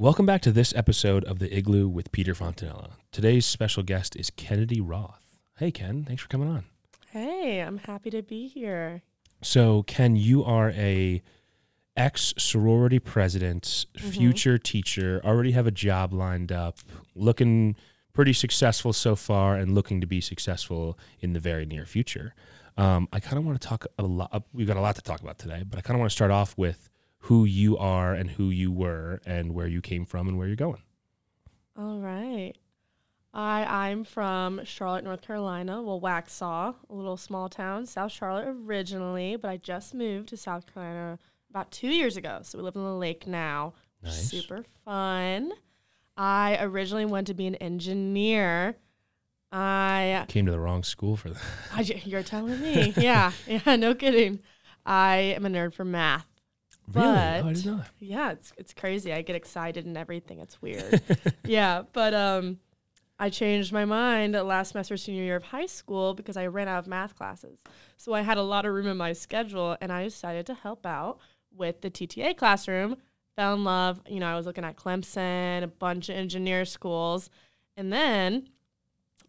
Welcome back to this episode of the Iglu with Peter Fontanella. Today's special guest is Kennedy Roth. Hey, Ken, thanks for coming on. Hey, I'm happy to be here. So, Ken, you are a ex sorority president, Mhm. future teacher, already have a job lined up, looking pretty successful so far, and looking to be successful in the very near future. Um, I kind of want to talk a lot. We've got a lot to talk about today, but I kind of want to start off with who you are and who you were and where you came from and where you're going. All right. I I'm from Charlotte, North Carolina. Well, Waxhaw, a little small town, South Charlotte originally, but I just moved to South Carolina about two years ago. So we live on the lake now. Nice. Super fun. I originally wanted to be an engineer. I Came to the wrong school for that. I, you're telling me. yeah. Yeah, no kidding. I am a nerd for math. Really? I But- didn't know that. Yeah, it's it's crazy. I get excited and everything. It's weird. yeah, but um I changed my mind last semester senior year of high school because I ran out of math classes. So I had a lot of room in my schedule and I decided to help out with the TTA classroom. Fell in love, you know, I was looking at Clemson, a bunch of engineer schools. And then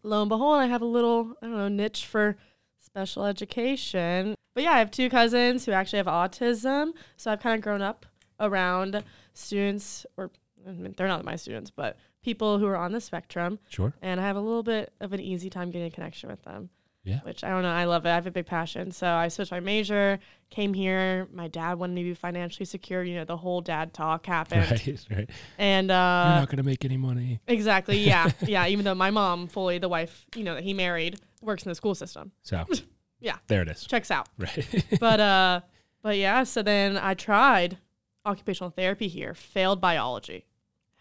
lo and behold, I have a little, I don't know, niche for special education. But yeah, I have two cousins who actually have autism. So I've kind of grown up around students, or I mean, they're not my students, but people who are on the spectrum. Sure. And I have a little bit of an easy time getting a connection with them. Yeah. Which I don't know. I love it. I have a big passion. So I switched my major, came here. My dad wanted me to be financially secure. You know, the whole dad talk happened. Right, right. And You're uh, not going to make any money. exactly. Yeah. yeah. Even though my mom, fully the wife, you know, that he married, works in the school system. So, Yeah. there it is. Checks out. Right. but uh but yeah so then i tried occupational therapy here failed biology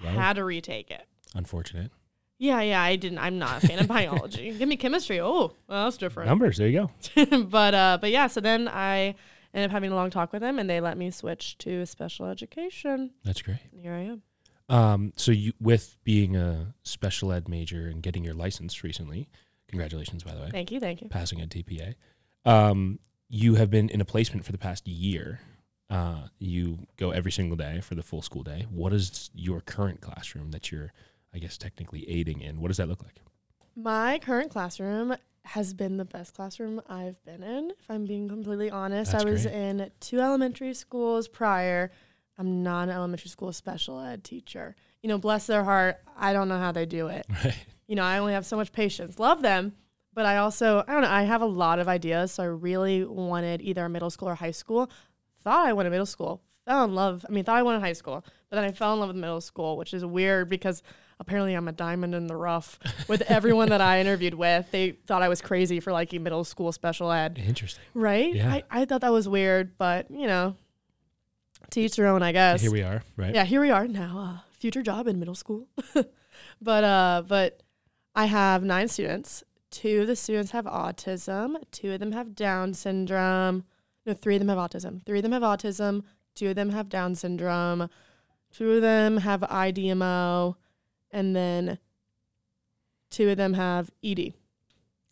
Wow. had to retake it Unfortunate. yeah yeah i didn't i'm not a fan of biology give me chemistry oh well that's different Numbers. There you go. but uh but yeah so then i ended up having a long talk with them and they let me switch to special education That's great. and here i am Um, so you, with being a special ed major and getting your license recently, congratulations, by the way, thank you thank you passing a TPA. Um, you have been in a placement for the past year. Uh, you go every single day for the full school day. What is your current classroom that you're, I guess, technically aiding in? What does that look like? my current classroom has been the best classroom I've been in, if I'm being completely honest. That's I was great. in two elementary schools prior. I'm not an elementary school special ed teacher. You know, bless their heart, I don't know how they do it. Right. You know, I only have so much patience. Love them, but I also, I don't know, I have a lot of ideas. So I really wanted either middle school or high school. Thought I wanted middle school. Fell in love. I mean, thought I wanted high school, but then I fell in love with middle school, which is weird because apparently I'm a diamond in the rough with everyone that I interviewed with. They thought I was crazy for liking middle school special ed. Interesting. Right? Yeah. I, I thought that was weird, but you know, to each their own, I guess. Here we are. Right. Yeah, here we are now. Uh, future job in middle school. but uh, but I have nine students. Two of the students have autism. Two of them have Down syndrome. No, three of them have autism. Three of them have autism. Two of them have Down syndrome. Two of them have IDMO, and then two of them have ED.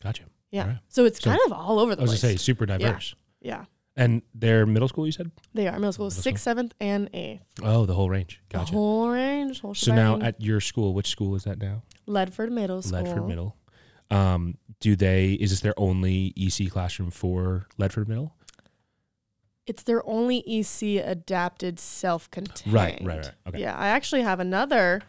Gotcha. Yeah. Alright. So it's So- kind of all over the I the was place. gonna say super diverse. yeah, And they're middle school, you said? they are middle school, Middle sixth, seventh, and eighth. Oh, the whole range. The Gotcha. whole range. Whole So now at your school, which school is that now? Ledford Middle School. Ledford Middle. Um, do they? Is this their only EC classroom for Ledford Middle? It's their only EC adapted self-contained. Right, right, right. Okay. Yeah, I actually have another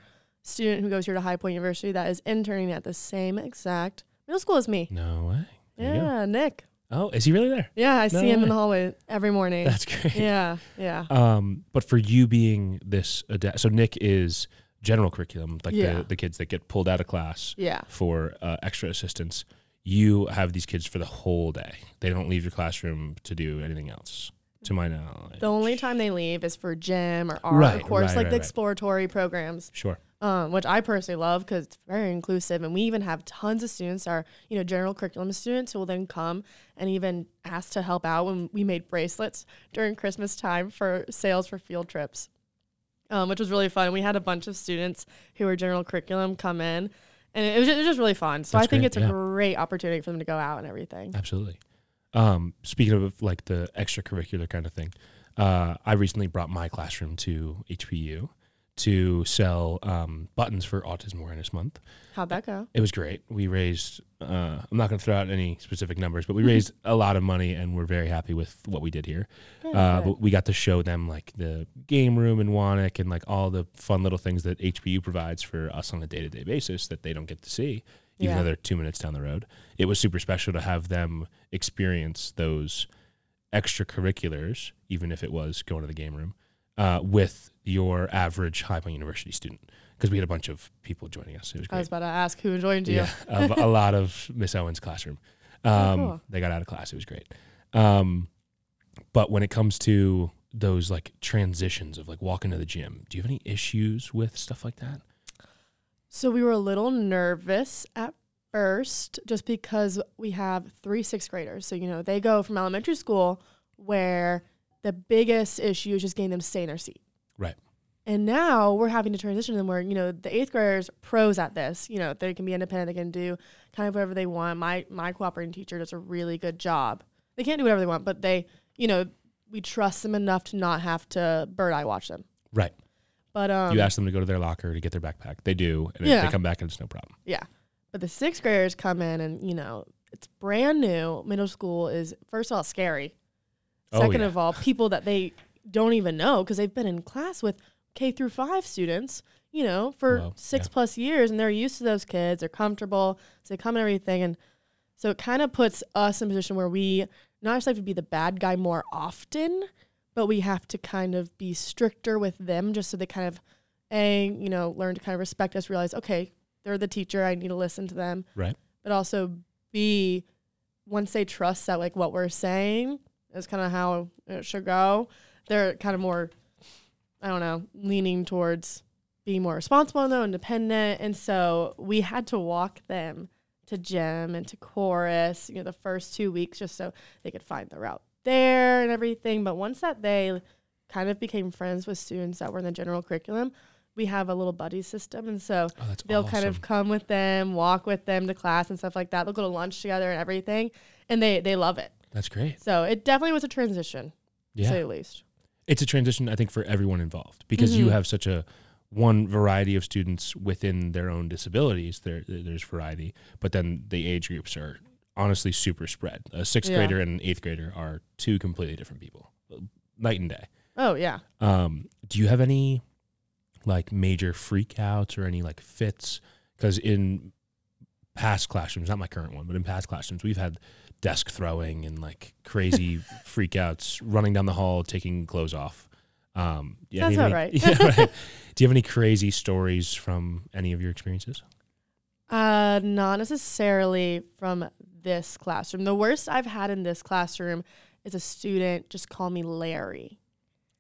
student who goes here to High Point University that is interning at the same exact middle school as me. No way. There. Yeah, Nick. Oh, is he really there? Yeah, I No see him in the hallway every morning. That's great. yeah, yeah. Um, but for you being this, ada- so Nick is general curriculum, like Yeah. the, the kids that get pulled out of class Yeah. for uh, extra assistance. You have these kids for the whole day. They don't leave your classroom to do anything else, to my knowledge. The only time they leave is for gym or art, Right, of course, right, like right, the exploratory programs. Sure. um, which I personally love because it's very inclusive, and we even have tons of students are you know general curriculum students who will then come and even ask to help out when we made bracelets during Christmas time for sales for field trips, um, which was really fun. We had a bunch of students who were general curriculum come in, and it was just, it was just really fun. So That's I think great, it's a yeah. great opportunity for them to go out and everything. Absolutely. Um, speaking of like the extracurricular kind of thing, uh, I recently brought my classroom to HPU to sell um, buttons for Autism Awareness Month. How'd that go? It was great. We raised, uh, I'm not going to throw out any specific numbers, but we raised a lot of money and we're very happy with what we did here. Good, Uh, good. we got to show them like the game room in Wanek and like all the fun little things that HPU provides for us on a day to day basis that they don't get to see, even Yeah. though they're two minutes down the road. It was super special to have them experience those extracurriculars, even if it was going to the game room, uh, with your average High Point University student. Because we had a bunch of people joining us. It was great. I was about to ask who joined you. Yeah, a lot of Miss Owen's classroom. Um, Oh, cool. They got out of class. It was great. Um, but when it comes to those like transitions of like walking to the gym, do you have any issues with stuff like that? So we were a little nervous at first just because we have three sixth graders. So, you know, they go from elementary school where the biggest issue is just getting them to stay in their seat. Right. And now we're having to transition them where, you know, the eighth graders pros at this. You know, they can be independent, they can do kind of whatever they want. My my cooperating teacher does a really good job. They can't do whatever they want, but they, you know, we trust them enough to not have to bird eye watch them. Right. But um you ask them to go to their locker to get their backpack. They do, and Yeah. they come back and it's no problem. Yeah. But the sixth graders come in and, you know, it's brand new. Middle school is, first of all, scary. Oh, Second yeah. of all, people that they don't even know because they've been in class with K through five students, you know, for six yeah. plus years and they're used to those kids. They're comfortable. So they come and everything. And so it kind of puts us in a position where we not just have to be the bad guy more often, but we have to kind of be stricter with them just so they kind of, A, you know, learn to kind of respect us, realize, okay, they're the teacher. I need to listen to them. Right. But also, B, once they trust that, like, what we're saying is kind of how it should go, they're kind of more, I don't know, leaning towards being more responsible and though independent. And so we had to walk them to gym and to chorus, you know, the first two weeks just so they could find the route there and everything. But once that they kind of became friends with students that were in the general curriculum, we have a little buddy system. And so Oh, they'll awesome. kind of come with them, walk with them to class and stuff like that. They'll go to lunch together and everything. And they, they love it. That's great. So it definitely was a transition, to say Yeah, the least. it's a transition. I think for everyone involved because you Mhm. have such a one variety of students within their own disabilities. There, there's variety, but then the age groups are honestly super spread. A sixth Yeah. grader and an eighth grader are two completely different people, night and day. Oh, yeah. Um, do you have any like major freakouts or any like fits? Because in past classrooms, not my current one, but in past classrooms, we've had desk throwing and like crazy freakouts, running down the hall, taking clothes off. Um, do you have Sounds any- yeah, right. Do you have any crazy stories from any of your experiences? Uh, not necessarily from this classroom. The worst I've had in this classroom is a student just call me Larry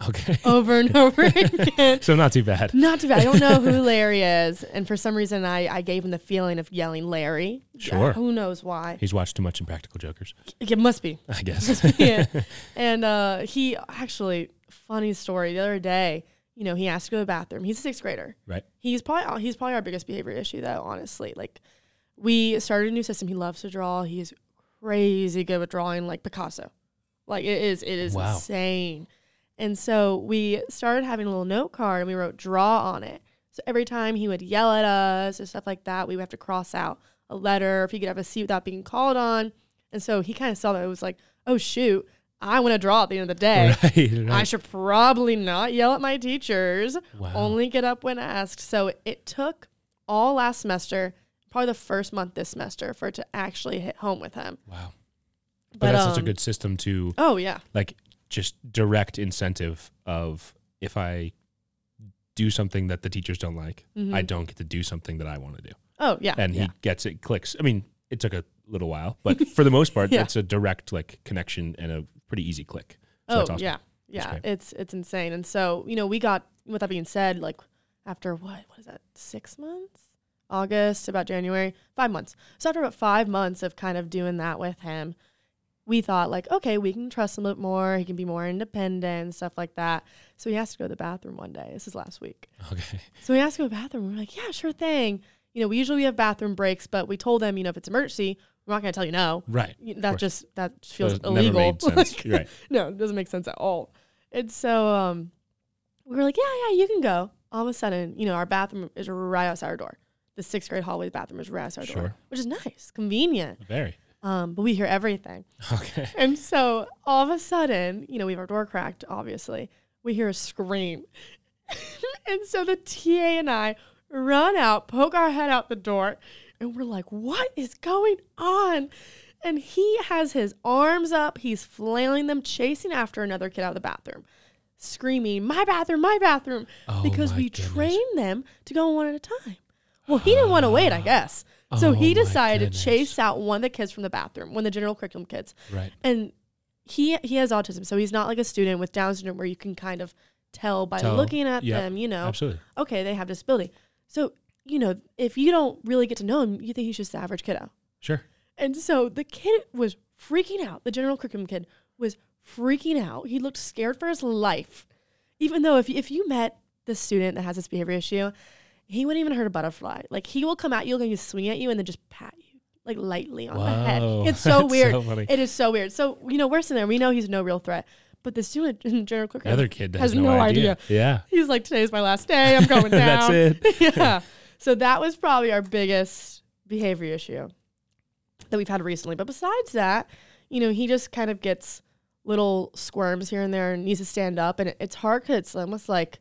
Okay, over and over again. so not too bad. Not too bad. I don't know who Larry is, and for some reason, I, I gave him the feeling of yelling Larry. Sure. Uh, who knows why? He's watched too much Impractical Jokers, It must be. I guess. yeah. And uh, he actually, funny story. The other day, you know, he asked to go to the bathroom. He's a sixth grader. Right. He's probably he's probably our biggest behavior issue, though. Honestly, like we started a new system. He loves to draw. He's crazy good with drawing, like Picasso. Like it is, it is Wow. insane. And so we started having a little note card, and we wrote "draw" on it. So every time he would yell at us or stuff like that, we would have to cross out a letter. If he could have a seat without being called on, and so he kind of saw that it was like, oh shoot, I want to draw at the end of the day. right, I should probably not yell at my teachers. Wow. Only get up when asked. So it took all last semester, probably the first month this semester, for it to actually hit home with him. Wow. But, But, that's such a um, good system to Oh yeah, like just direct incentive of if I do something that the teachers don't like, Mhm. I don't get to do something that I want to do. oh yeah, And yeah. he gets it, clicks. I mean, it took a little while, but for the most part, Yeah. it's a direct like connection and a pretty easy click. So oh that's awesome. yeah, yeah. It's it's insane. And so you know, we got. With that being said, like after what what is that? Six months. August, about January, five months. So after about five months of kind of doing that with him, we thought like, okay, we can trust him a bit more. He can be more independent stuff like that. So he has to go to the bathroom one day. This is last week. Okay. So we asked to go to the bathroom. We're like, yeah, sure thing. You know, we usually have bathroom breaks, but we told them, you know, if it's emergency, we're not going to tell you no. Right. That just that feels That never illegal. You're right. no, it doesn't make sense at all. And so um, we were like, yeah, yeah, you can go. all of a sudden, you know, our bathroom is right outside our door. The sixth grade hallway bathroom is right outside our door, which is nice, convenient. Very. Um, but we hear everything. Okay. And so all of a sudden, you know, we have our door cracked, obviously. We hear a scream. and so the TA and I run out, poke our head out the door, and we're like, what is going on? And he has his arms up, he's flailing them, chasing after another kid out of the bathroom, screaming, My bathroom, my bathroom, Oh because my we goodness. trained them to go one at a time. Well, he didn't want to wait, I guess. So Oh he decided goodness. to chase out one of the kids from the bathroom, one of the general curriculum kids Right. and he he has autism, so he's not like a student with Down syndrome where you can kind of tell by Tell. looking at Yep. them, you know, Absolutely. okay, they have disability. So you know, if you don't really get to know him, you think he's just the average kiddo. Sure. And so the kid was freaking out. The general curriculum kid was freaking out. He looked scared for his life, even though if if you met the student that has this behavior issue, he wouldn't even hurt a butterfly. Like he will come at you, and swing at you, and then just pat you like lightly on the head. It's so weird. so funny. It is so weird. So you know we're sitting there. We know he's no real threat, but the student in general The other kid has has, no, no idea. Yeah. He's like, today's my last day. I'm going down. That's it. yeah. So that was probably our biggest behavior issue that we've had recently. But besides that, you know, he just kind of gets little squirms here and there and needs to stand up. And it- it's hard because it's almost like,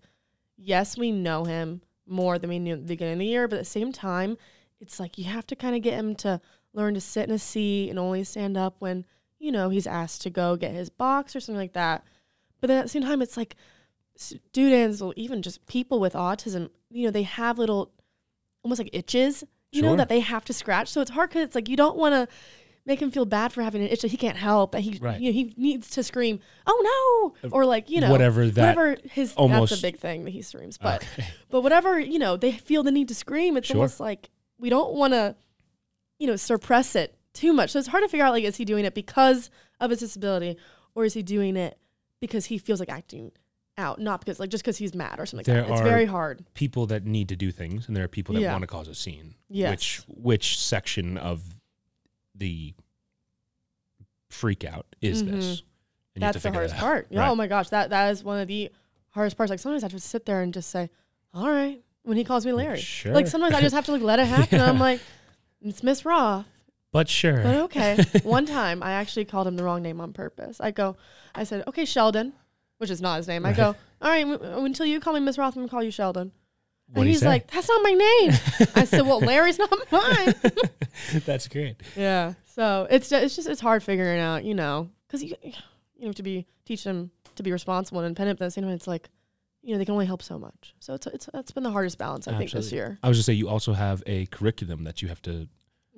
yes, we know him more than we knew at the beginning of the year. But at the same time, it's like you have to kind of get him to learn to sit in a seat and only stand up when, you know, he's asked to go get his box or something like that. But then at the same time, it's like students or even just people with autism, you know, they have little, almost like itches, you know, that they have to scratch. So it's hard because it's like you don't want to make him feel bad for having an itch that he can't help. That he, Right. you know, he needs to scream, "Oh no!" or like you know, Whatever that whatever his that's almost- a big thing that he screams. But Okay. but whatever you know, they feel the need to scream. It's Sure. almost like we don't want to, you know, suppress it too much. So it's hard to figure out like is he doing it because of his disability or is he doing it because he feels like acting out, not because like just because he's mad or something There like that. It's are- very hard. people that need to do things, and there are people that Yeah. want to cause a scene. Yes. Which which section of the freak out is Mhm. this? And you have to That's the hardest that part. Yeah. Right. Oh my gosh, that that is one of the hardest parts. Like sometimes I just sit there and just say, "All right," when he calls me Larry. Sure. Like sometimes I just have to like let it happen. and I'm like, "It's Miss Roth." but sure. But okay. One time I actually called him the wrong name on purpose. I go, I said, okay, Sheldon, which is not his name. I go, all right, w- until you call me Miss Roth, I'm going to call you Sheldon. What'd and he's like, that's not my name. I said, well, Larry's not mine. That's great. yeah. So it's just, it's just, it's hard figuring out, you know, because you, you have to be, teach them to be responsible and independent. But at the same time, it's like, you know, they can only help so much. So it's, it's, that's been the hardest balance, I think, this year. I was just say you also have a curriculum that you have to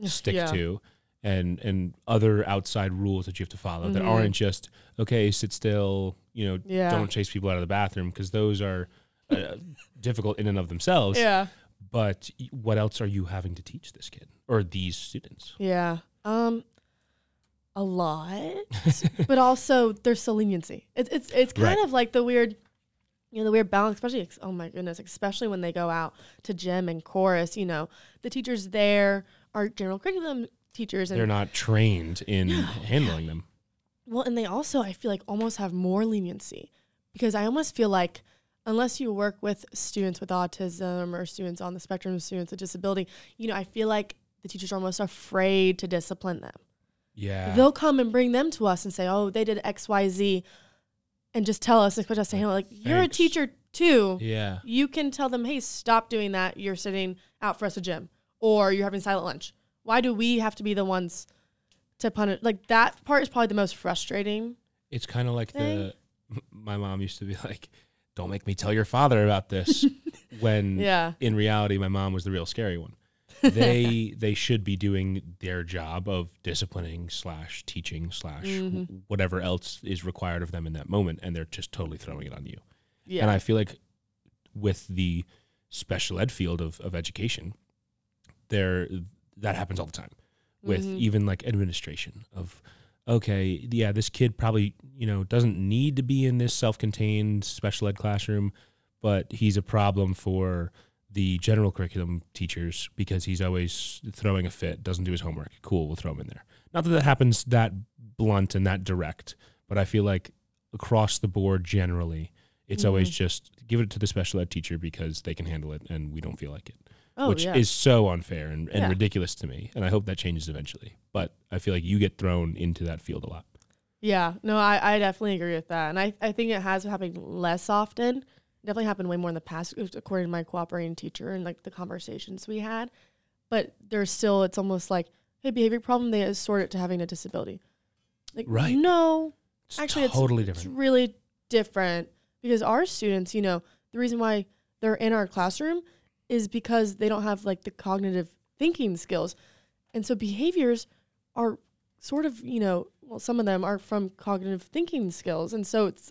stick Yeah. to and and other outside rules that you have to follow that Mhm. aren't just okay sit still you know Yeah. don't chase people out of the bathroom because those are uh, difficult in and of themselves Yeah. but what else are you having to teach this kid or these students Yeah. Um a lot. but also there's still leniency. It's it's it's kind Right. of like the weird you know, the weird balance, especially oh my goodness, especially when they go out to gym and chorus, you know, the teachers there are general curriculum teachers and they're not trained in handling them well, and they also, I feel like, almost have more leniency because I almost feel like unless you work with students with autism or students on the spectrum, of students with disability, you know, I feel like the teachers are almost afraid to discipline them. yeah They'll come and bring them to us and say, "Oh, they did X, Y, Z," and just tell us, expect us to handle. it. Like you're a teacher too. yeah You can tell them, "Hey, stop doing that. You're sitting out for us at gym, or you're having silent lunch." Why do we have to be the ones to punish? Like that part is probably the most frustrating. it's kind of like thing. the my mom used to be like don't make me tell your father about this when Yeah. in reality my mom was the real scary one they they should be doing their job of disciplining slash teaching slash Mhm. whatever else is required of them in that moment and they're just totally throwing it on you Yeah. and i feel like with the special ed field of, of education there that happens all the time with Mhm. even like administration of okay yeah this kid probably you know doesn't need to be in this self-contained special ed classroom but he's a problem for the general curriculum teachers because he's always throwing a fit doesn't do his homework. Cool we'll throw him in there. Not that that happens that blunt and that direct but i feel like across the board generally it's always Mhm. just give it to the special ed teacher because they can handle it and we don't feel like it Oh which yeah. is so unfair and, and Yeah. ridiculous to me and i hope that changes eventually but i feel like you get thrown into that field a lot Yeah, no, I, I definitely agree with that. And I, I think it has happened less often. It definitely happened way more in the past, according to my cooperating teacher and like the conversations we had. But there's still, it's almost like, hey, behavior problem, they assort it to having a disability. Like, Right. no, it's Actually, it's- totally it's different really different because our students, you know, the reason why they're in our classroom is because they don't have like the cognitive thinking skills. And so behaviors are sort of, you know, well, some of them are from cognitive thinking skills. And so it's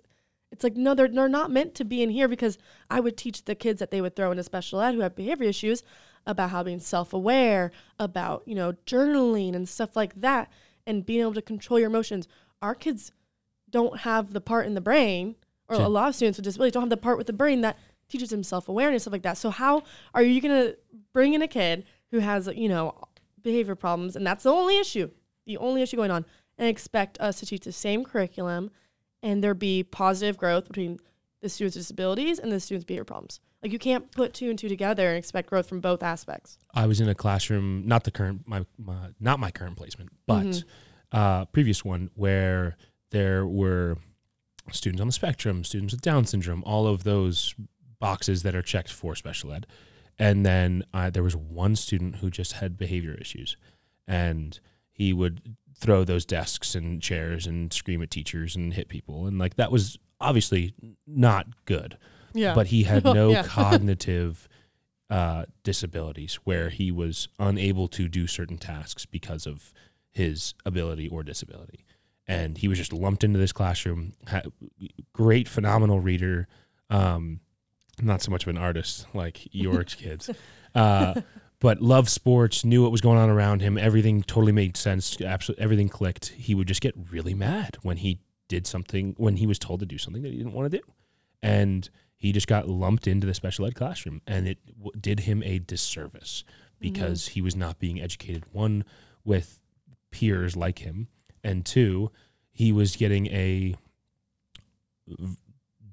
it's like no, they're they're not meant to be in here because I would teach the kids that they would throw into special ed who have behavior issues about how being self-aware, about, you know, journaling and stuff like that and being able to control your emotions. Our kids don't have the part in the brain, or Sure. a lot of students with disabilities don't have the part with the brain that teaches them self awareness, stuff like that. So, how are you going to bring in a kid who has, you know, behavior problems, and that's the only issue, the only issue going on, and expect us to teach the same curriculum and there be positive growth between the students' disabilities and the students' behavior problems? Like, you can't put two and two together and expect growth from both aspects. I was in a classroom, not the current, my, my not my current placement, but Mhm. uh, previous one where there were students on the spectrum, students with Down syndrome, all of those boxes that are checked for special ed. And then uh, there was one student who just had behavior issues, and he would throw those desks and chairs and scream at teachers and hit people, and like that was obviously not good Yeah. but he had no Yeah. cognitive uh, disabilities where he was unable to do certain tasks because of his ability or disability. And he was just lumped into this classroom. Had, great, phenomenal reader. Um, not so much of an artist like York's kids, uh, but loved sports. Knew what was going on around him. Everything totally made sense. Absolutely, everything clicked. He would just get really mad when he did something when he was told to do something that he didn't want to do, and he just got lumped into the special ed classroom, and it w- did him a disservice because he was not being educated. One with peers like him, and two, he was getting a v-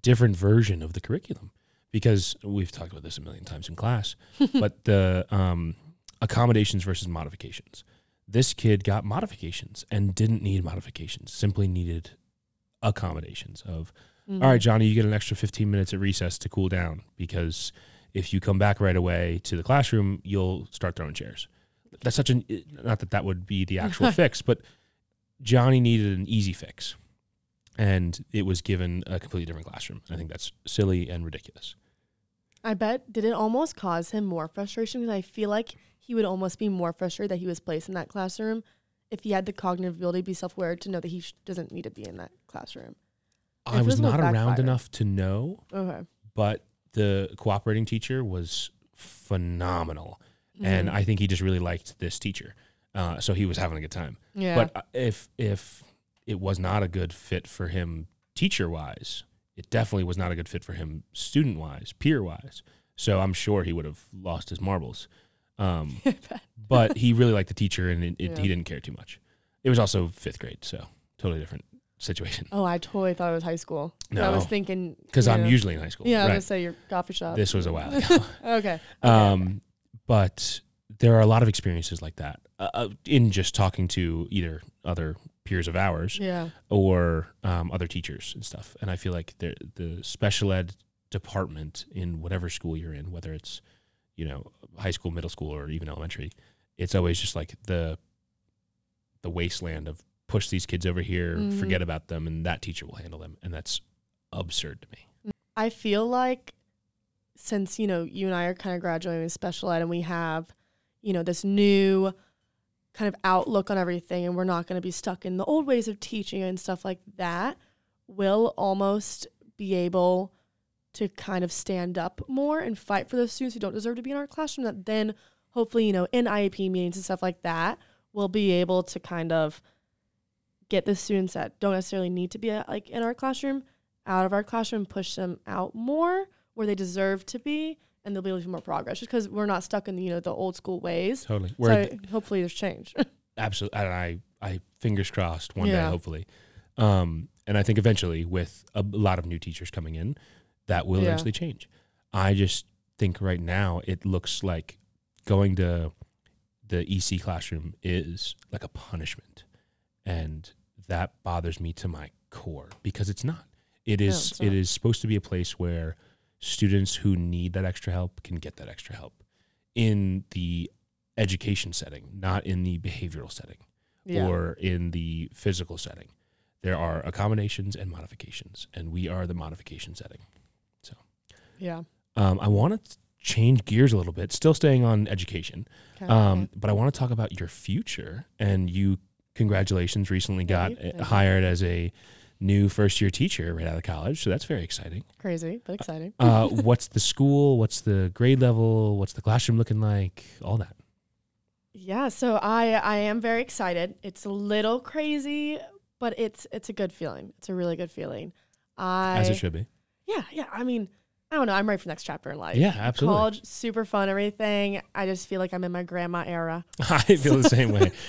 different version of the curriculum because we've talked about this a million times in class. but the um, accommodations versus modifications. This kid got modifications and didn't need modifications; simply needed accommodations of Mhm. all right, Johnny, you get an extra 15 minutes at recess to cool down because if you come back right away to the classroom, you'll start throwing chairs. That's such an, not that that would be the actual fix, but Johnny needed an easy fix. And it was given a completely different classroom. I think that's silly and ridiculous. I bet did it almost cause him more frustration because I feel like he would almost be more frustrated that he was placed in that classroom if he had the cognitive ability to be self-aware to know that he sh- doesn't need to be in that classroom. I was not around enough to know, Okay. but the cooperating teacher was phenomenal. And Mhm. I think he just really liked this teacher. Uh, so he was having a good time. yeah, But uh, if if it was not a good fit for him teacher wise, it definitely was not a good fit for him student wise, peer wise. So I'm sure he would have lost his marbles. Um, but he really liked the teacher, and it, it, Yeah. he didn't care too much. It was also fifth grade, so totally different situation. oh, I totally thought it was high school. I was thinking Because I'm know- usually in high school. yeah. I was gonna say your coffee shop. This was a while ago. okay. Um, but there are a lot of experiences like that uh, uh, in just talking to either other peers of ours Yeah. or um, other teachers and stuff. And I feel like the the special ed department in whatever school you're in, whether it's you know high school, middle school, or even elementary, it's always just like the the wasteland of push these kids over here, Mhm. forget about them, and that teacher will handle them, and that's absurd to me. I feel like since, you know, you and I are kind of graduating with special ed and we have, you know, this new kind of outlook on everything and we're not going to be stuck in the old ways of teaching and stuff like that, we'll almost be able to kind of stand up more and fight for those students who don't deserve to be in our classroom that then hopefully, you know, in IEP meetings and stuff like that, we'll be able to kind of get the students that don't necessarily need to be uh, like in our classroom out of our classroom, push them out more where they deserve to be, and there'll be to do more progress. Just because we're not stuck in the, you know the old school ways. Totally. So I- hopefully there's change. absolutely and i i fingers crossed one day hopefully um and i think eventually with a lot of new teachers coming in that will Yeah. eventually change. I just think right now it looks like going to the EC classroom is like a punishment. And that bothers me to my core because it's not. It is it's not. is supposed to be a place where students who need that extra help can get that extra help in the education setting, not in the behavioral setting Yeah. or in the physical setting. There are accommodations and modifications, and we are the modification setting. So, yeah. Um, I want to change gears a little bit, still staying on education, Okay. um, but I want to talk about your future. And you, congratulations, recently got Thank you. you. hired as a new first year teacher right out of college. So that's very exciting. Crazy, but exciting. Uh, what's the school? What's the grade level? What's the classroom looking like? All that. Yeah, so I I am very excited. It's a little crazy, but it's it's a good feeling. It's a really good feeling. I As it should be. Yeah, yeah. I mean, I don't know. I'm ready for the next chapter in life. Yeah, absolutely. College, super fun, everything. I just feel like I'm in my grandma era. I feel the same way.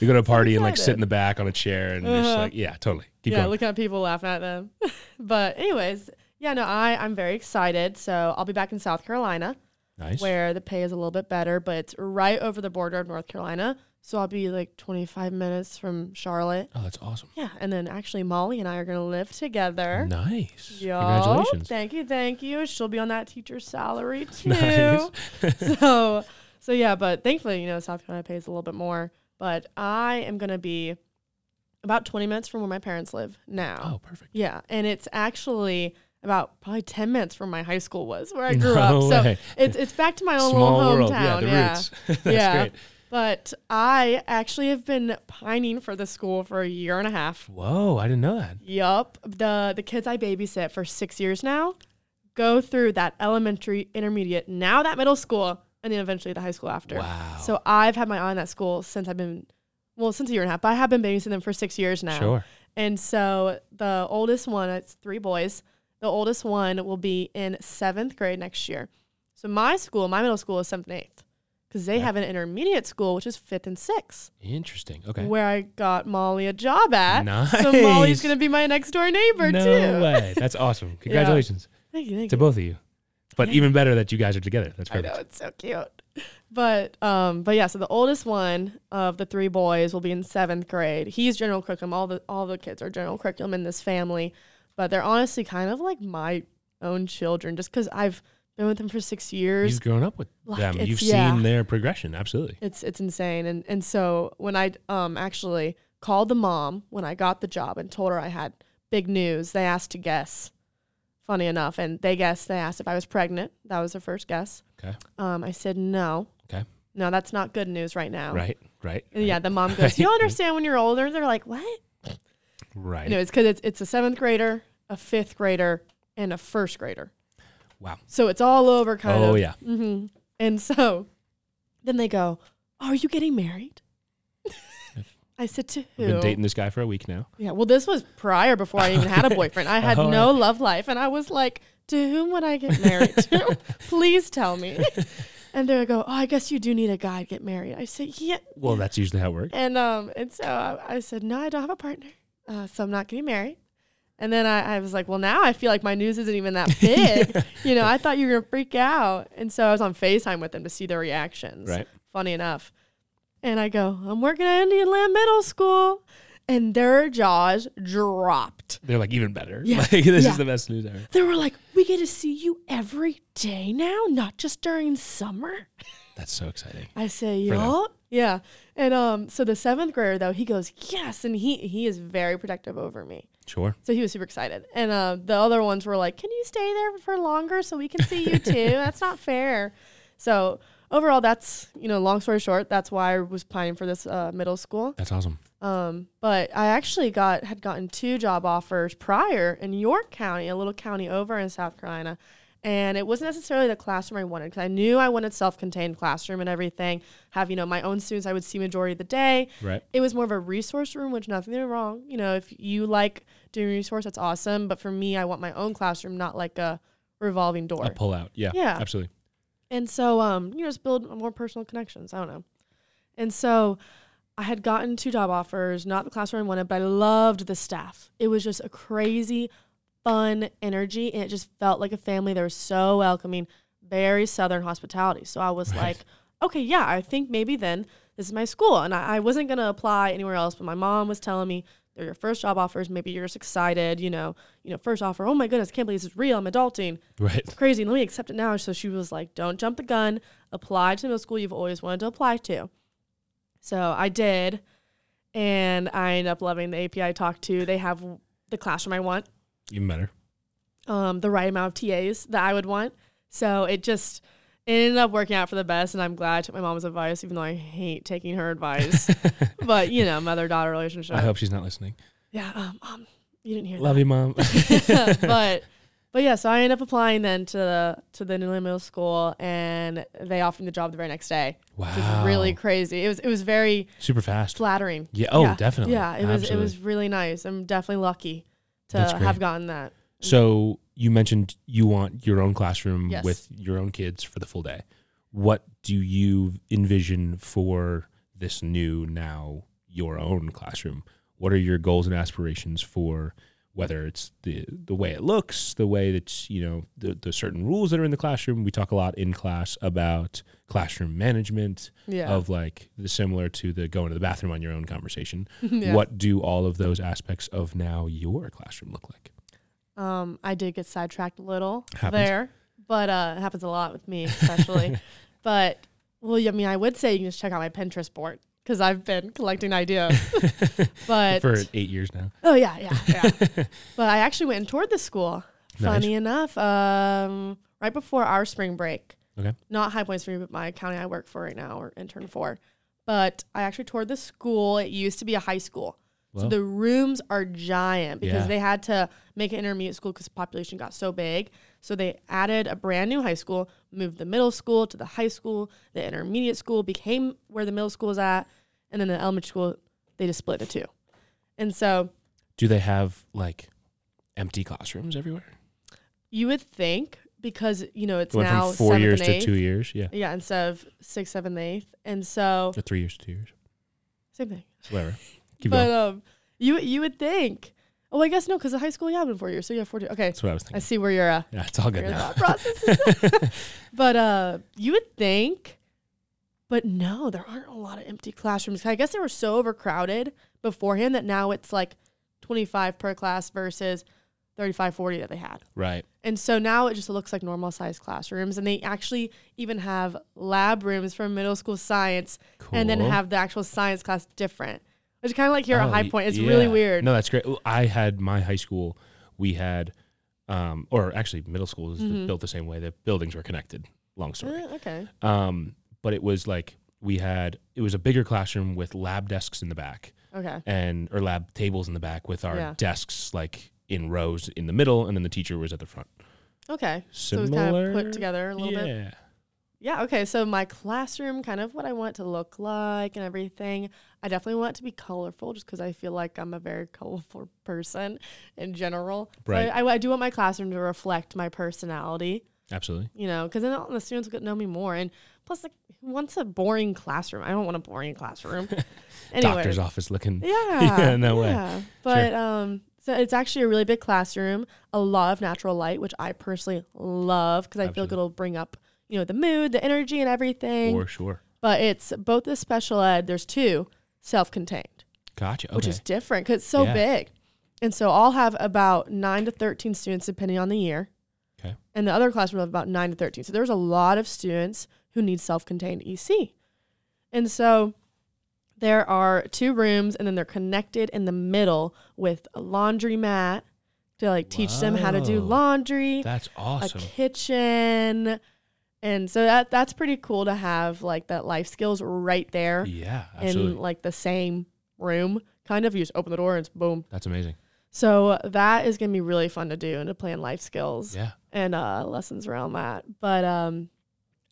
You go to a party and like sit in the back on a chair and just Uh-huh. like, yeah, totally. Keep yeah, going. looking at people laughing at them. but anyways, yeah, no, I I'm very excited. So I'll be back in South Carolina, nice. where the pay is a little bit better, but it's right over the border of North Carolina. So I'll be like 25 minutes from Charlotte. Oh, that's awesome. Yeah, and then actually Molly and I are gonna live together. Nice. Yup. Congratulations. Thank you, thank you. She'll be on that teacher's salary too. Nice. so so yeah, but thankfully, you know, South Carolina pays a little bit more. But I am gonna be about 20 minutes from where my parents live now. Oh, perfect. Yeah, and it's actually about probably 10 minutes from my high school was where I grew No up. So way. it's it's back to my own Small little world. hometown. Yeah, the yeah. roots. that's Yeah. great. But I actually have been pining for the school for a year and a half. Whoa, I didn't know that. Yup. The the kids I babysit for six years now go through that elementary, intermediate, now that middle school, and then eventually the high school after. Wow. So I've had my eye on that school since I've been well, since a year and a half, but I have been babysitting them for six years now. Sure. And so the oldest one, it's three boys. The oldest one will be in seventh grade next year. So my school, my middle school is seventh and eighth. Because they have an intermediate school, which is fifth and sixth, Interesting. Okay. where I got Molly a job at. nice. So Molly's gonna be my next door neighbor no too. way. That's awesome. Congratulations Thank you, thank to you. both of you. But Yeah. even better that you guys are together. That's I perfect. know it's so cute. But um, but yeah. So the oldest one of the three boys will be in seventh grade. He's general curriculum. All the all the kids are general curriculum in this family, but they're honestly kind of like my own children, just because I've been with them for six years. You've grown up with Like, them. You've yeah. seen their progression. Absolutely. It's it's insane. And and so when I um actually called the mom when I got the job and told her I had big news, they asked to guess. Funny enough, and they guessed. They asked if I was pregnant. That was their first guess. Okay. Um, I said no. Okay. No, that's not good news right now. Right. Right. And yeah, the mom goes, "You'll understand when you're older." They're like, "What?" Right. You know, it's because it's it's a seventh grader, a fifth grader, and a first grader. Wow. So it's all over, kind of. Oh yeah. Mm-hmm. And so then they go, Are you getting married? I said, To who? I've been dating this guy for a week now. Yeah, well, this was prior before I even had a boyfriend. I had Oh, no love life. And I was like, To whom would I get married to? Please tell me. And they go, Oh, I guess you do need a guy to get married. I said, Yeah. Well, that's usually how it works. And um, and so I, I said, No, I don't have a partner. Uh, so I'm not getting married. And then I, I was like, Well, now I feel like my news isn't even that big. You know, I thought you were gonna freak out. And so I was on FaceTime with them to see their reactions. Right. Funny enough. And I go, I'm working at Indian Land Middle School. And their jaws dropped. They're like even better. Yeah, Like this yeah. is the best news ever. They were like, We get to see you every day now, not just during summer. That's so exciting. I say, yup. Yeah. And um, so the seventh grader though, he goes, Yes. And he he is very protective over me. Sure. So he was super excited. And uh, the other ones were like, Can you stay there for longer so we can see you too? That's not fair. So overall that's you know, long story short, that's why I was planning for this uh, middle school. That's awesome. Um, but I actually got had gotten two job offers prior in York County, a little county over in South Carolina. And it wasn't necessarily the classroom I wanted because I knew I wanted self-contained classroom and everything. Have you know my own students I would see majority of the day. Right. It was more of a resource room, which nothing wrong. You know, if you like doing resource, that's awesome. But for me, I want my own classroom, not like a revolving door. A pull out. Yeah. Yeah. Absolutely. And so, um, you know, just build more personal connections. I don't know. And so I had gotten two job offers, not the classroom I wanted, but I loved the staff. It was just a crazy fun energy and it just felt like a family. They were so welcoming, very southern hospitality. So I was Right. like, okay, yeah, I think maybe then this is my school. And I, I wasn't gonna apply anywhere else, but my mom was telling me they're your first job offers. Maybe you're just excited, you know, you know, first offer. Oh my goodness, I can't believe this is real. I'm adulting. Right. It's crazy. Let me accept it now. So she was like, don't jump the gun. Apply to the middle school you've always wanted to apply to. So I did. And I end up loving the API I talked to. They have the classroom I want, Even better. um, the right amount of TAs that I would want. So it just it ended up working out for the best. And I'm glad I took my mom's advice, even though I hate taking her advice. but, you know, mother daughter relationship. I hope she's not listening. Yeah. Um, um, you didn't hear that Love you, mom. but but yeah, so I ended up applying then to the to the Newland Middle School, and they offered me the job the very next day, wow. which was really crazy. It was it was very super fast. flattering. Yeah. Oh, Yeah. definitely. Yeah, it was it was really nice. I'm definitely lucky to have gotten that. Mm-hmm. So you mentioned you want your own classroom Yes. with your own kids for the full day. What do you envision for this new now your own classroom? What are your goals and aspirations for whether it's the the way it looks, the way that you know the the certain rules that are in the classroom? We talk a lot in class about classroom management Yeah. of like the similar to the going to the bathroom on your own conversation. yeah. What do all of those aspects of now your classroom look like? Um, I did get sidetracked a little Happens. there, but uh, it happens a lot with me, especially. but well, yeah, I mean, I would say you can just check out my Pinterest board because I've been collecting ideas. but for eight years now. Oh yeah, yeah, yeah. but I actually went and toured the school. Nice. Funny enough, um, right before our spring break. Okay. Not High Points for me, but my county I work for right now, or intern for. But I actually toured the school. It used to be a high school. So the rooms are giant because Yeah. they had to make an intermediate school because the population got so big. So they added a brand new high school, moved the middle school to the high school. The intermediate school became where the middle school is at, and then the elementary school they just split into two. And so Do they have like empty classrooms everywhere? You would think because you know it's It now four years to eighth. two years. Yeah, Yeah, instead of six, seventh, eighth, and so or three years to two years. same thing. Whatever. Keep but going. um, you you would think. Oh, I guess no, because the high school you have been four years, so you have four. Years. Okay, That's what I was thinking. I see where you're uh, Yeah, it's all good now. thought process. is. but uh, you would think, but no, there aren't a lot of empty classrooms. I guess they were so overcrowded beforehand that now it's like 25 per class versus 35, 40 that they had. Right. And so now it just looks like normal sized classrooms. And they actually even have lab rooms for middle school science Cool. and then have the actual science class different. Which kind of like here Oh, at High Point. It's really weird. No, that's great. I had my high school. We had, um, or actually middle school is Mhm. built the same way. The buildings were connected. Long story. Eh, okay. Um, but it was like we had. It was a bigger classroom with lab desks in the back. Okay. and or lab tables in the back with our Yeah. desks like in rows in the middle, and then the teacher was at the front. Okay. So Similar, kind of put together a little yeah. bit. Yeah. Yeah, Okay. So my classroom, kind of what I want to look like and everything. I definitely want it to be colorful just because I feel like I'm a very colorful person in general. Right. I, I, I do want my classroom to reflect my personality. Absolutely. you know, because then the students will get to know me more. And plus, like, who wants a boring classroom? I don't want a boring classroom. anyway, Doctor's office looking. yeah, Yeah, no way. yeah. But um, so it's actually a really big classroom. A lot of natural light, which I personally love because I feel like it'll bring up, you know, the mood, the energy, and everything. For sure. but it's both the special ed. There's two self-contained, Gotcha. Okay. which is different because it's so Yeah. big. And so I'll have about nine to thirteen students depending on the year. Okay. And the other classroom will have about nine to 13. So there's a lot of students who need self contained EC. And so there are two rooms, and then they're connected in the middle with a laundry mat to like teach them how to do laundry, That's awesome. a kitchen. And so that that's pretty cool to have like that life skills right there Yeah, absolutely. in like the same room. Kind of you just open the door and it's boom. That's amazing. So that is gonna be really fun to do and to plan life skills Yeah. and uh, lessons around that. But um,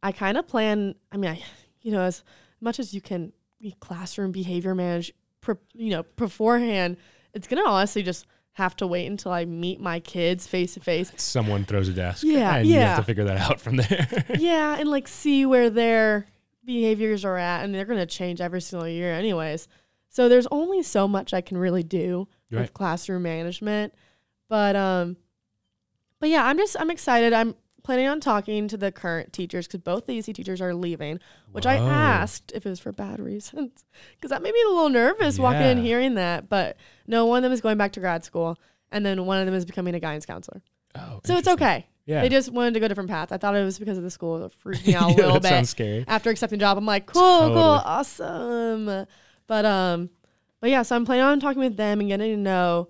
I kind of plan. I mean, I, you know, as much as you can classroom behavior manage, pre, you know, beforehand, it's gonna honestly just have to wait until I meet my kids face to face. Someone throws a desk. Yeah, And you have yeah. to figure that out from there. Yeah, and like see where their behaviors are at, and they're gonna change every single year, anyways. So there's only so much I can really do Right. with classroom management, but um, but yeah, I'm just I'm excited. I'm planning on talking to the current teachers because both the EC teachers are leaving, which I asked if it was for bad reasons because that made me a little nervous walking in hearing that. But no, one of them is going back to grad school, and then one of them is becoming a guidance counselor. Oh, So it's okay. Yeah. They just wanted to go different paths. I thought it was because of the school. It freaked me out a Yeah, little that bit. sounds scary. After accepting the job, I'm like, cool, cool, awesome. But um, but yeah, so I'm planning on talking with them and getting to know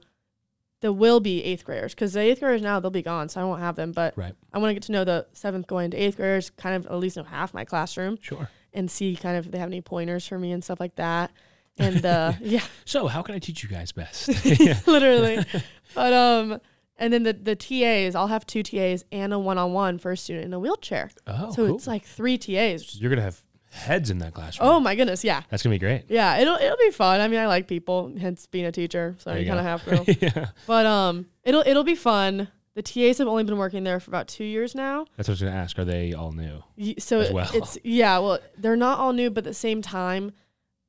the will be eighth graders because the eighth graders now they'll be gone, so I won't have them. But Right. I want to get to know the seventh going to eighth graders, kind of at least know half my classroom, Sure. and see kind of if they have any pointers for me and stuff like that. And uh, yeah, So, how can I teach you guys best? literally. But um, and then the the TAs, I'll have two TAs and a one on one for a student in a wheelchair. Oh, so cool. it's like three TAs. You're gonna have heads in that classroom. Oh my goodness, yeah. that's gonna be great. Yeah, it'll it'll be fun. I mean, I like people, hence being a teacher, so There you kind of have to. yeah, But um, it'll it'll be fun. The TAs have only been working there for about two years now. that's what I was gonna ask. Are they all new? Y- So it- well. it's yeah, well, they're not all new, but at the same time,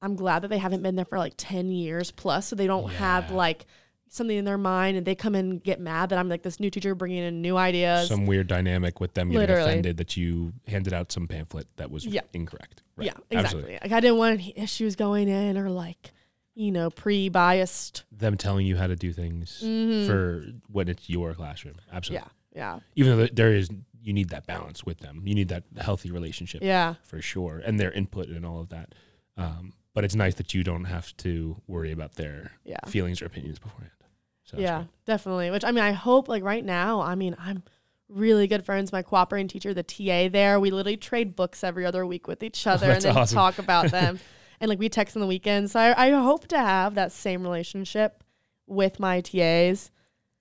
I'm glad that they haven't been there for like ten years plus, so they don't have like something in their mind, and they come in and get mad that I'm like this new teacher bringing in new ideas. Some weird dynamic with them getting Literally. offended that you handed out some pamphlet that was Yeah. incorrect. Right. Yeah, exactly. Absolutely. Like I didn't want any issues going in or like, you know, pre-biased. Them telling you how to do things Mhm. for when it's your classroom. Absolutely. Yeah, yeah, Even though there is, you need that balance with them. You need that healthy relationship yeah. for sure, and their input and all of that. Um, but it's nice that you don't have to worry about their Yeah. feelings or opinions beforehand. So that's yeah, great. definitely. Which I mean, I hope like right now, I mean, I'm really good friends. My cooperating teacher, the TA there, we literally trade books every other week with each other and then awesome. talk about them. and like we text on the weekends. So I, I hope to have that same relationship with my TAs.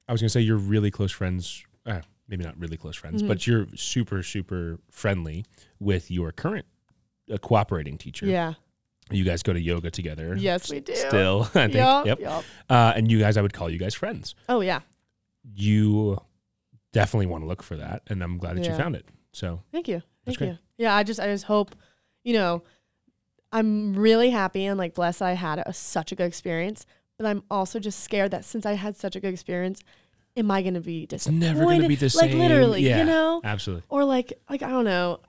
I was gonna say you're really close friends. Uh, maybe not really close friends, Mhm. but you're super super friendly with your current uh, cooperating teacher. Yeah. You guys go to yoga together. Yes, we do. Still, I think. Yep. yup. Uh, and you guys, I would call you guys friends. Oh yeah. You definitely want to look for that, and I'm glad that you found it. So Thank you. Thank great. you. Yeah, I just I just hope, you know, I'm really happy and like blessed that I had a, such a good experience. But I'm also just scared that since I had such a good experience, am I gonna be it's disappointed? never going to be the like same. literally, yeah, you know? absolutely. Or like like I don't know.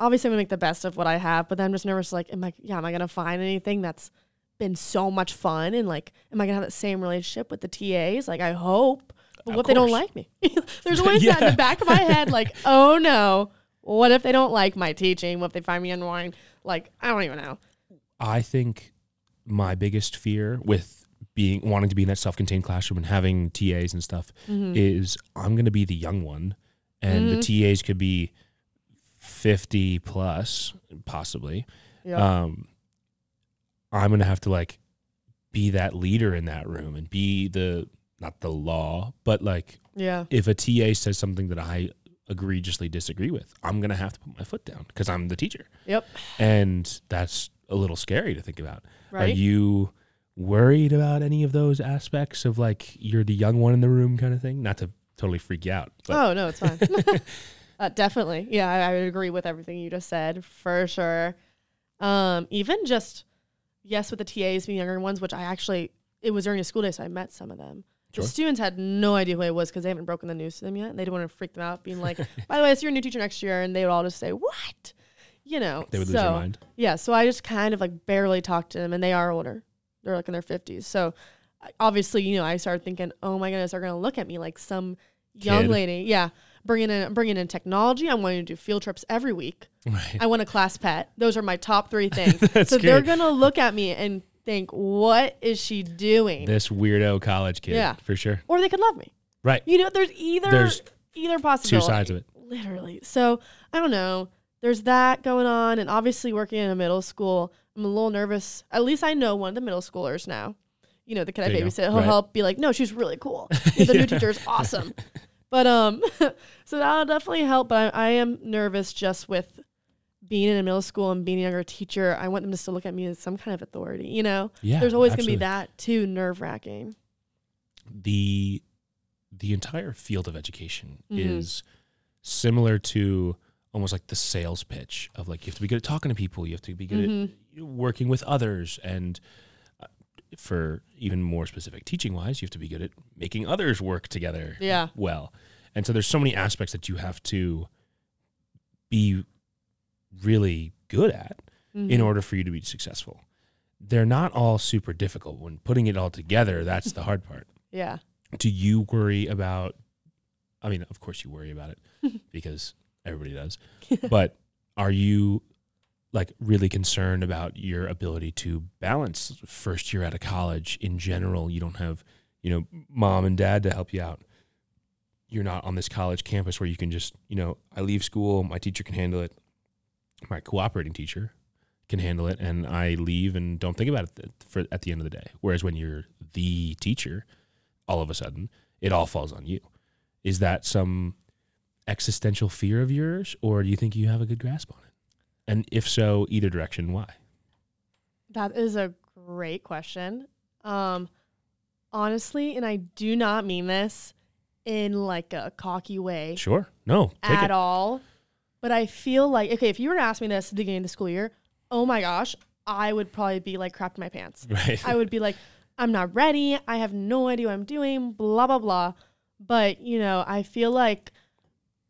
Obviously I'm gonna make the best of what I have, but then I'm just nervous like, am I yeah, am I gonna find anything that's been so much fun and like am I gonna have that same relationship with the TAs? Like I hope. But Of what if they don't like me? There's always that in the back of my head, like, oh no, what if they don't like my teaching? What if they find me annoying? Like, I don't even know. I think my biggest fear with being wanting to be in that self-contained classroom and having TAs and stuff Mm-hmm. is I'm going to be the young one, and the TAs could be 50 plus, possibly. Yeah. Um, I'm going to have to like be that leader in that room and be the not the law, but like yeah. if a TA says something that I egregiously disagree with, I'm going to have to put my foot down because I'm the teacher. Yep. And that's a little scary to think about. Right. Are you worried about any of those aspects of like you're the young one in the room kind of thing? Not to totally freak you out, but oh no, it's fine. uh, definitely. Yeah, I, I would agree with everything you just said for sure. Um, even just yes, with the TAs being younger ones, which I actually it was during a school day, so I met some of them. Sure. The students had no idea who I was because they haven't broken the news to them yet, and they didn't want to freak them out, being like, "By the way, it's your new teacher next year," and they would all just say, "What?" You know. they would so, lose their mind. Yeah, so I just kind of like barely talked to them, and they are older. They're like in their fifties. So obviously, you know, I started thinking, oh my goodness, they're gonna look at me like some young lady. Yeah, bringing in bringing in technology. I'm wanting to do field trips every week. Right. I want a class pet. Those are my top three things. So they're gonna look at me and think, what is she doing? This weirdo college kid, Yeah. for sure. or they could love me. Right. You know, there's either There's either possibility. Two sides of it. Literally. So I don't know. There's that going on, and obviously working in a middle school, I'm a little nervous. At least I know one of the middle schoolers now. You know, the kid I There you go. babysit. He'll Right. help be like, no, she's really cool. the new teacher is awesome. But um, so that'll definitely help. But I, I am nervous just with being in a middle school and being a younger teacher. I want them to still look at me as some kind of authority. You know, Yeah. there's always gonna be that too nerve wracking. the the entire field of education Mhm. is similar to almost like the sales pitch of like you have to be good at talking to people, you have to be good Mm-hmm. at working with others, and for even more specific teaching wise, you have to be good at making others work together Yeah. well. And so there's so many aspects that you have to be really good at in Mhm. order for you to be successful. They're not all super difficult. When putting it all together, that's the hard part. Yeah. Do you worry about I mean, of course you worry about it because everybody does. but are you like really concerned about your ability to balance first year out of college in general? You don't have, you know, mom and dad to help you out. You're not on this college campus where you can just, you know, I leave school, my teacher can handle it. My cooperating teacher can handle it and I leave and don't think about it for at the end of the day. Whereas when you're the teacher, all of a sudden it all falls on you. Is that some existential fear of yours or do you think you have a good grasp on it? And if so, either direction, why? That is a great question. Um, honestly, and I do not mean this in like a cocky way Sure. No, take at it. all. But I feel like okay, if you were to ask me this at the beginning of the school year, oh my gosh, I would probably be like crap in my pants. Right. I would be like, I'm not ready. I have no idea what I'm doing, blah, blah, blah. But, you know, I feel like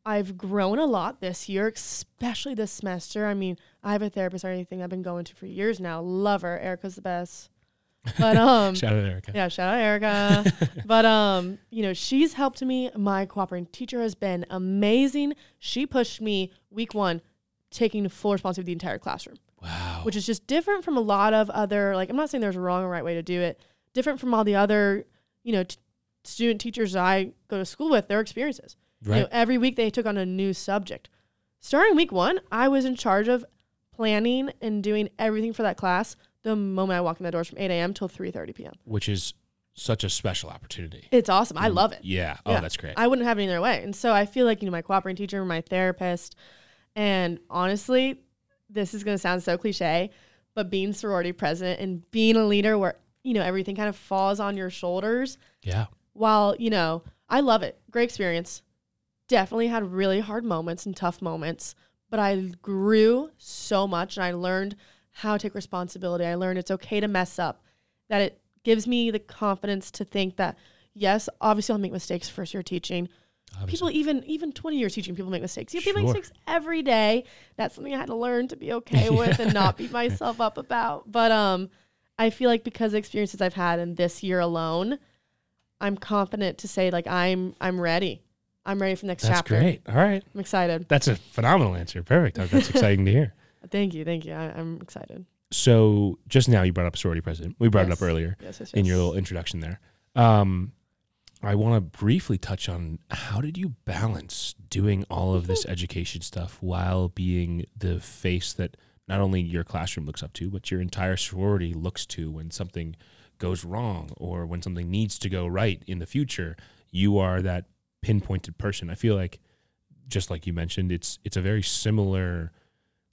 I've grown a lot this year, especially this semester. I mean, I have a therapist or anything I've been going to for years now. Love her. Erica's the best. But, um, Shout out Erica. yeah, shout out Erica. but um, you know, she's helped me. My cooperating teacher has been amazing. She pushed me week one, taking full responsibility of the entire classroom Wow. which is just different from a lot of other like i'm not saying there's a wrong or right way to do it different from all the other you know t- student teachers i go to school with their experiences right. you know every week they took on a new subject starting week one i was in charge of planning and doing everything for that class the moment i walk in the doors from 8 a.m till 3.30 p.m Which is such a special opportunity. it's awesome i mm. love it Yeah. Oh, Yeah. that's great. I wouldn't have it any other way. And so I feel like, you know, my cooperating teacher, my therapist, and honestly, this is going to sound so cliche, but being sorority president and being a leader where, you know, everything kind of falls on your shoulders yeah. while, you know, I love it. Great experience. Definitely had really hard moments and tough moments, but I grew so much and I learned how to take responsibility. I learned it's okay to mess up, that it gives me the confidence to think that, yes, obviously I'll make mistakes first year teaching. Obviously. People even even 20 years teaching people make mistakes. You people make Sure. mistakes every day. That's something I had to learn to be okay with and not beat myself up about. But um I feel like because of the experiences I've had in this year alone, I'm confident to say like I'm I'm ready. I'm ready for the next chapter. That's chapter. great. All right. I'm excited. That's a phenomenal answer. Perfect. That's exciting to hear. Thank you, thank you. I, I'm excited. So just now you brought up sorority president. We brought it up earlier Yes, yes, in your little introduction there. Um, I want to briefly touch on how did you balance doing all of this education stuff while being the face that not only your classroom looks up to, but your entire sorority looks to when something goes wrong or when something needs to go right in the future. You are that pinpointed person. I feel like, just like you mentioned, it's it's a very similar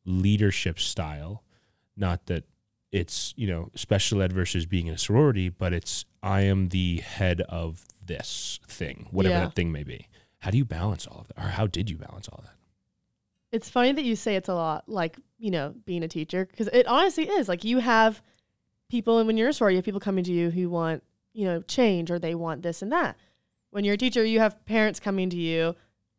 leadership style. Not that it's you know special ed versus being in a sorority, but it's I am the head of this thing, whatever Yeah. that thing may be. How do you balance all of that, or how did you balance all that? It's funny that you say it's a lot like, you know, being a teacher because it honestly is. Like you have people, and when you're a sorority, you have people coming to you who want, you know, change or they want this and that. When you're a teacher, you have parents coming to you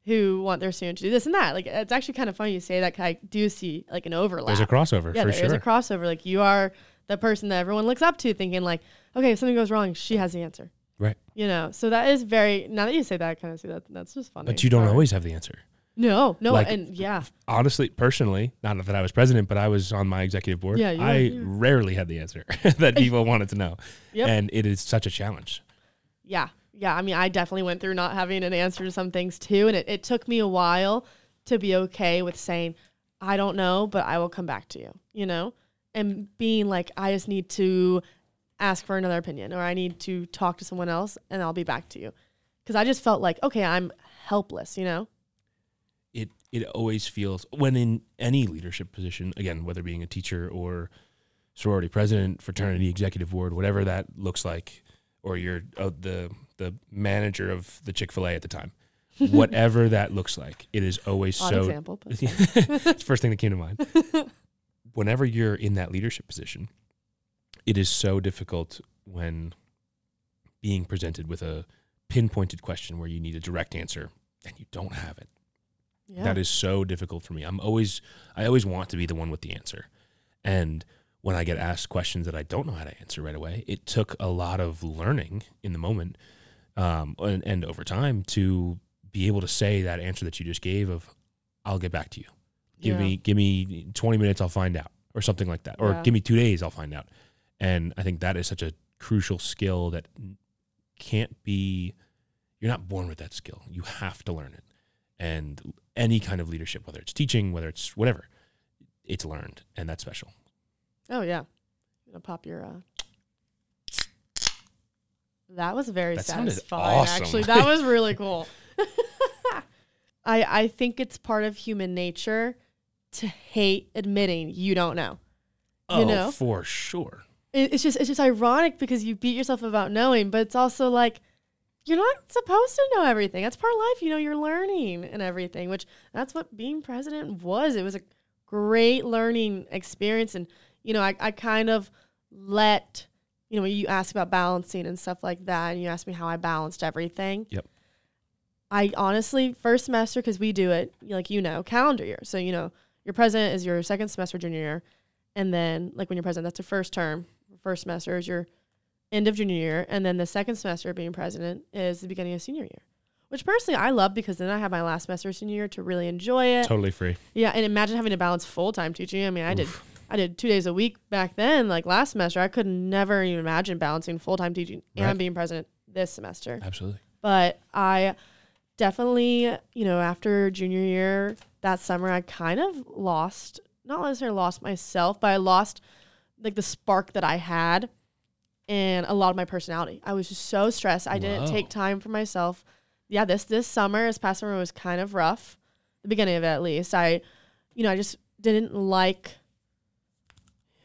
who want their student to do this and that. Like it's actually kind of funny you say that 'cause I do see like an overlap. There's a crossover yeah, for there is sure. a crossover. Like you are the person that everyone looks up to, thinking like, okay, if something goes wrong, she has the answer. Right. You know, so that is very. Now that you say that, I kind of see that. That's just funny. but you don't Sorry. always have the answer. No, no, Like- and yeah, Honestly, personally, not that I was president, but I was on my executive board. Yeah, I rarely had the answer that people wanted to know, Yep. and it is such a challenge. yeah, yeah. I mean, I definitely went through not having an answer to some things too, and it, it took me a while to be okay with saying, I don't know, but I will come back to you. You know, and being like, I just need to ask for another opinion, or I need to talk to someone else, and I'll be back to you, because I just felt like, okay, I'm helpless. You know. it it always feels when in any leadership position again whether being a teacher or sorority president fraternity executive board whatever that looks like or you're uh, the the manager of the chick-fil-a at the time whatever that looks like it is always Odd so example, but it's the first thing that came to mind whenever you're in that leadership position it is so difficult when being presented with a pinpointed question where you need a direct answer and you don't have it. Yeah. That is so difficult for me. I'm always I always want to be the one with the answer. And when I get asked questions that I don't know how to answer right away, it took a lot of learning in the moment um, and, and over time to be able to say that answer that you just gave of I'll get back to you. Give Yeah. me give me 20 minutes I'll find out or something like that. Or Yeah. give me 2 days I'll find out. And I think that is such a crucial skill that can't be you're not born with that skill. You have to learn it. And any kind of leadership, whether it's teaching, whether it's whatever, it's learned and that's special. Oh yeah. Gonna pop your uh That was very That satisfying awesome. actually. That was really cool. I I think it's part of human nature to hate admitting you don't know. oh, know? for sure. It, it's just it's just ironic because you beat yourself about knowing, but it's also like you're not supposed to know everything. That's part of life. You know, you're learning and everything, which that's what being president was. It was a great learning experience. And, you know, I, I kind of let, you know, you ask about balancing and stuff like that, and you asked me how I balanced everything. Yep. I honestly, first semester, because we do it, like, you know, calendar year. So, you know, your president is your second semester junior year. And then, like, when you're president, that's your first term. First semester is your end of junior year, and then the second semester of being president is the beginning of senior year. Which personally I love because then I have my last semester of senior year to really enjoy it. Totally free. Yeah, and imagine having to balance full time teaching. I mean, I did I did two days a week back then, like last semester. I could never even imagine balancing full time teaching Right. and being president this semester. Absolutely. But I definitely, you know, after junior year that summer, I kind of lost, not necessarily lost myself, but I lost like the spark that I had and a lot of my personality. I was just so stressed. I didn't take time for myself. Yeah, this this summer, this past summer was kind of rough. The beginning of it, at least. I, you know, I just didn't like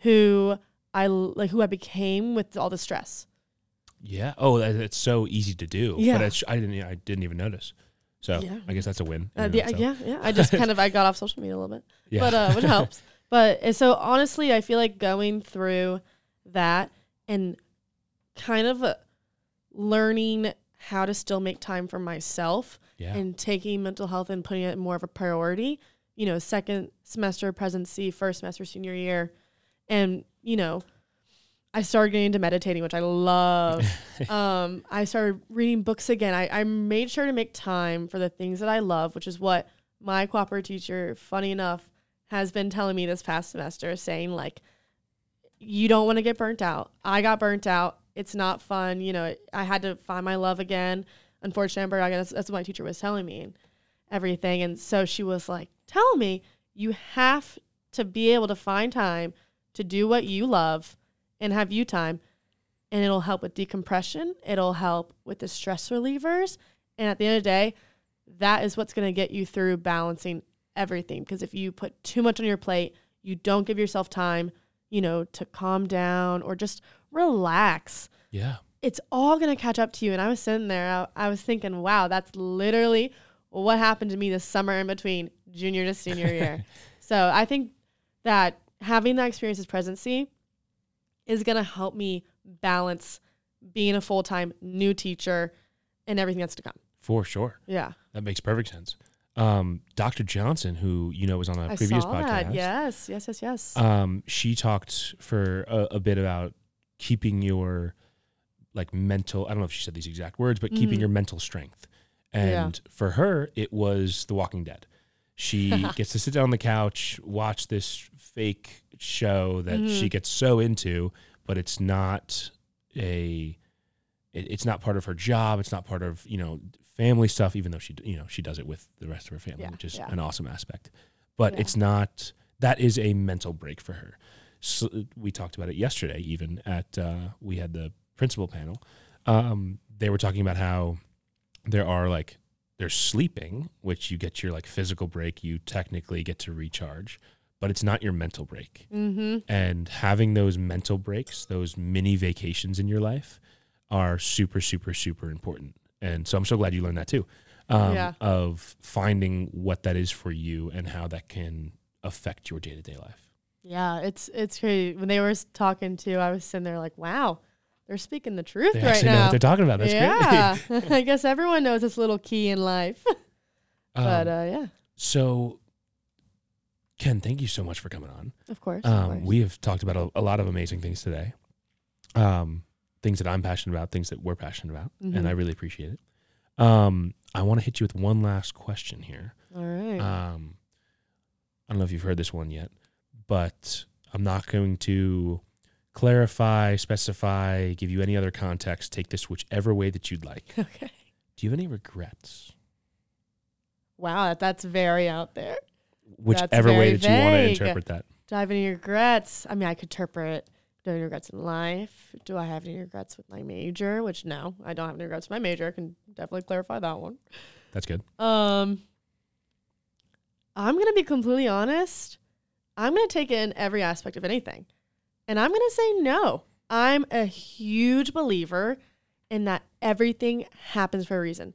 who I like who I became with all the stress. Yeah. Oh, it's so easy to do. Yeah. But it's, I didn't. I didn't even notice. So Yeah. I guess that's a win. in Uh, yeah, yeah, yeah. I just kind of I got off social media a little bit. Yeah. but uh, which helps. But so honestly, I feel like going through that and kind of uh, learning how to still make time for myself yeah. and taking mental health and putting it more of a priority. You know, second semester presidency, first semester senior year, and you know, I started getting into meditating, which I love. um, I started reading books again. I, I made sure to make time for the things that I love, which is what my cooperative teacher, funny enough, has been telling me this past semester, saying like, you don't want to get burnt out. I got burnt out. It's not fun. You know, I had to find my love again. Unfortunately, I guess that's what my teacher was telling me and everything. And so she was like, tell me you have to be able to find time to do what you love and have you time. And it'll help with decompression. It'll help with the stress relievers. And at the end of the day, that is what's going to get you through balancing everything. Because if you put too much on your plate, you don't give yourself time, you know, to calm down or just relax. yeah. It's all going to catch up to you. And I was sitting there, I, I was thinking, wow, that's literally what happened to me this summer in between junior to senior year. so I think that having that experience as presidency is going to help me balance being a full time new teacher and everything that's to come. For sure. Yeah. That makes perfect sense. Um, Dr. Johnson, who you know was on a I previous podcast, that. Yes, yes, yes, yes. um, she talked for a, a bit about keeping your like mental. I don't know if she said these exact words, but keeping Mhm. your mental strength. Yeah. And for her, it was The Walking Dead. She gets to sit down on the couch, watch this fake show that she Mhm. gets so into, but it's not a it, it's not part of her job. It's not part of you know family stuff. Even though she you know she does it with the rest of her family, Yeah, which is yeah. an awesome aspect. But Yeah. it's not that is a mental break for her. So we talked about it yesterday. Even at uh, we had the principal panel, um, they were talking about how there are like there's sleeping, which you get your like physical break. You technically get to recharge, but it's not your mental break mm-hmm. and having those mental breaks, those mini vacations in your life are super, super, super important. And so I'm so glad you learned that too. Um, Yeah. Of finding what that is for you and how that can affect your day to day life. Yeah, it's it's crazy. When they were talking to, I was sitting there like, wow, they're speaking the truth They right actually know what now. they're talking about. That's yeah, great. I guess everyone knows this little key in life. but Um, uh, yeah, so, Ken, thank you so much for coming on. of course. of Um, course. we have talked about a, a lot of amazing things today. Um, things that I'm passionate about, things that we're passionate about, and Mhm. I really appreciate it. Um, I want to hit you with one last question here. All right. Um, I don't know if you've heard this one yet, but I'm not going to clarify, specify, give you any other context. Take this whichever way that you'd like. okay. Do you have any regrets? Wow, that's very out there. Whichever way that you want to vague. interpret that. Do I have any regrets? I mean, I could interpret. Do I have any regrets in life? Do I have any regrets with my major? Which no, I don't have any regrets with my major. I can definitely clarify that one. That's good. Um, I'm gonna be completely honest. I'm gonna take in every aspect of anything, and I'm gonna say no. I'm a huge believer in that everything happens for a reason.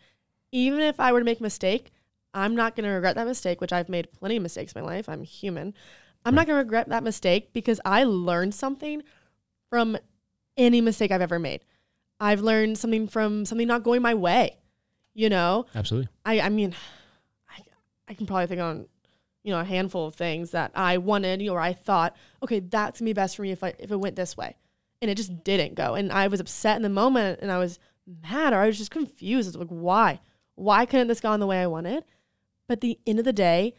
Even if I were to make a mistake, I'm not gonna regret that mistake, which I've made plenty of mistakes in my life. I'm human. I'm not gonna regret that mistake because I learned something from any mistake I've ever made. I've learned something from something not going my way. You know, Absolutely. I, I mean, I, I can probably think on, you know, a handful of things that I wanted, you know, or I thought, okay, that's gonna be best for me if I if it went this way, and it just didn't go, and I was upset in the moment, and I was mad, or I was just confused. Was like, why, why couldn't this go on the way I wanted? But the end of the day,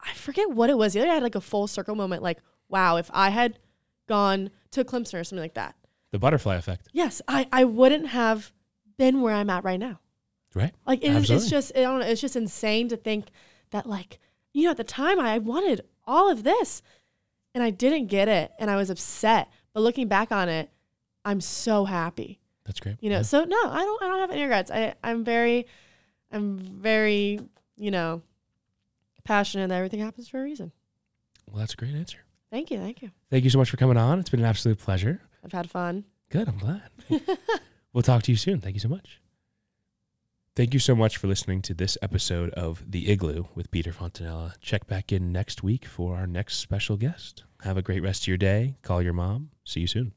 I forget what it was. The other day I had like a full circle moment, like, wow, if I had gone to Clemson or something like that, The butterfly effect, yes, I I wouldn't have been where I'm at right now. right? Like it is, it's just I don't know, it's just insane to think that like you know at the time I wanted all of this and I didn't get it and I was upset. But looking back on it, I'm so happy. That's great. You know, Yeah. so no, I don't I don't have any regrets. I I'm very I'm very, you know, passionate that everything happens for a reason. Well, that's a great answer. Thank you, thank you. Thank you so much for coming on. It's been an absolute pleasure. I've had fun. Good. I'm glad. we'll talk to you soon. Thank you so much. Thank you so much for listening to this episode of The Iglu with Peter Fontanella. Check back in next week for our next special guest. Have a great rest of your day. Call your mom. See you soon.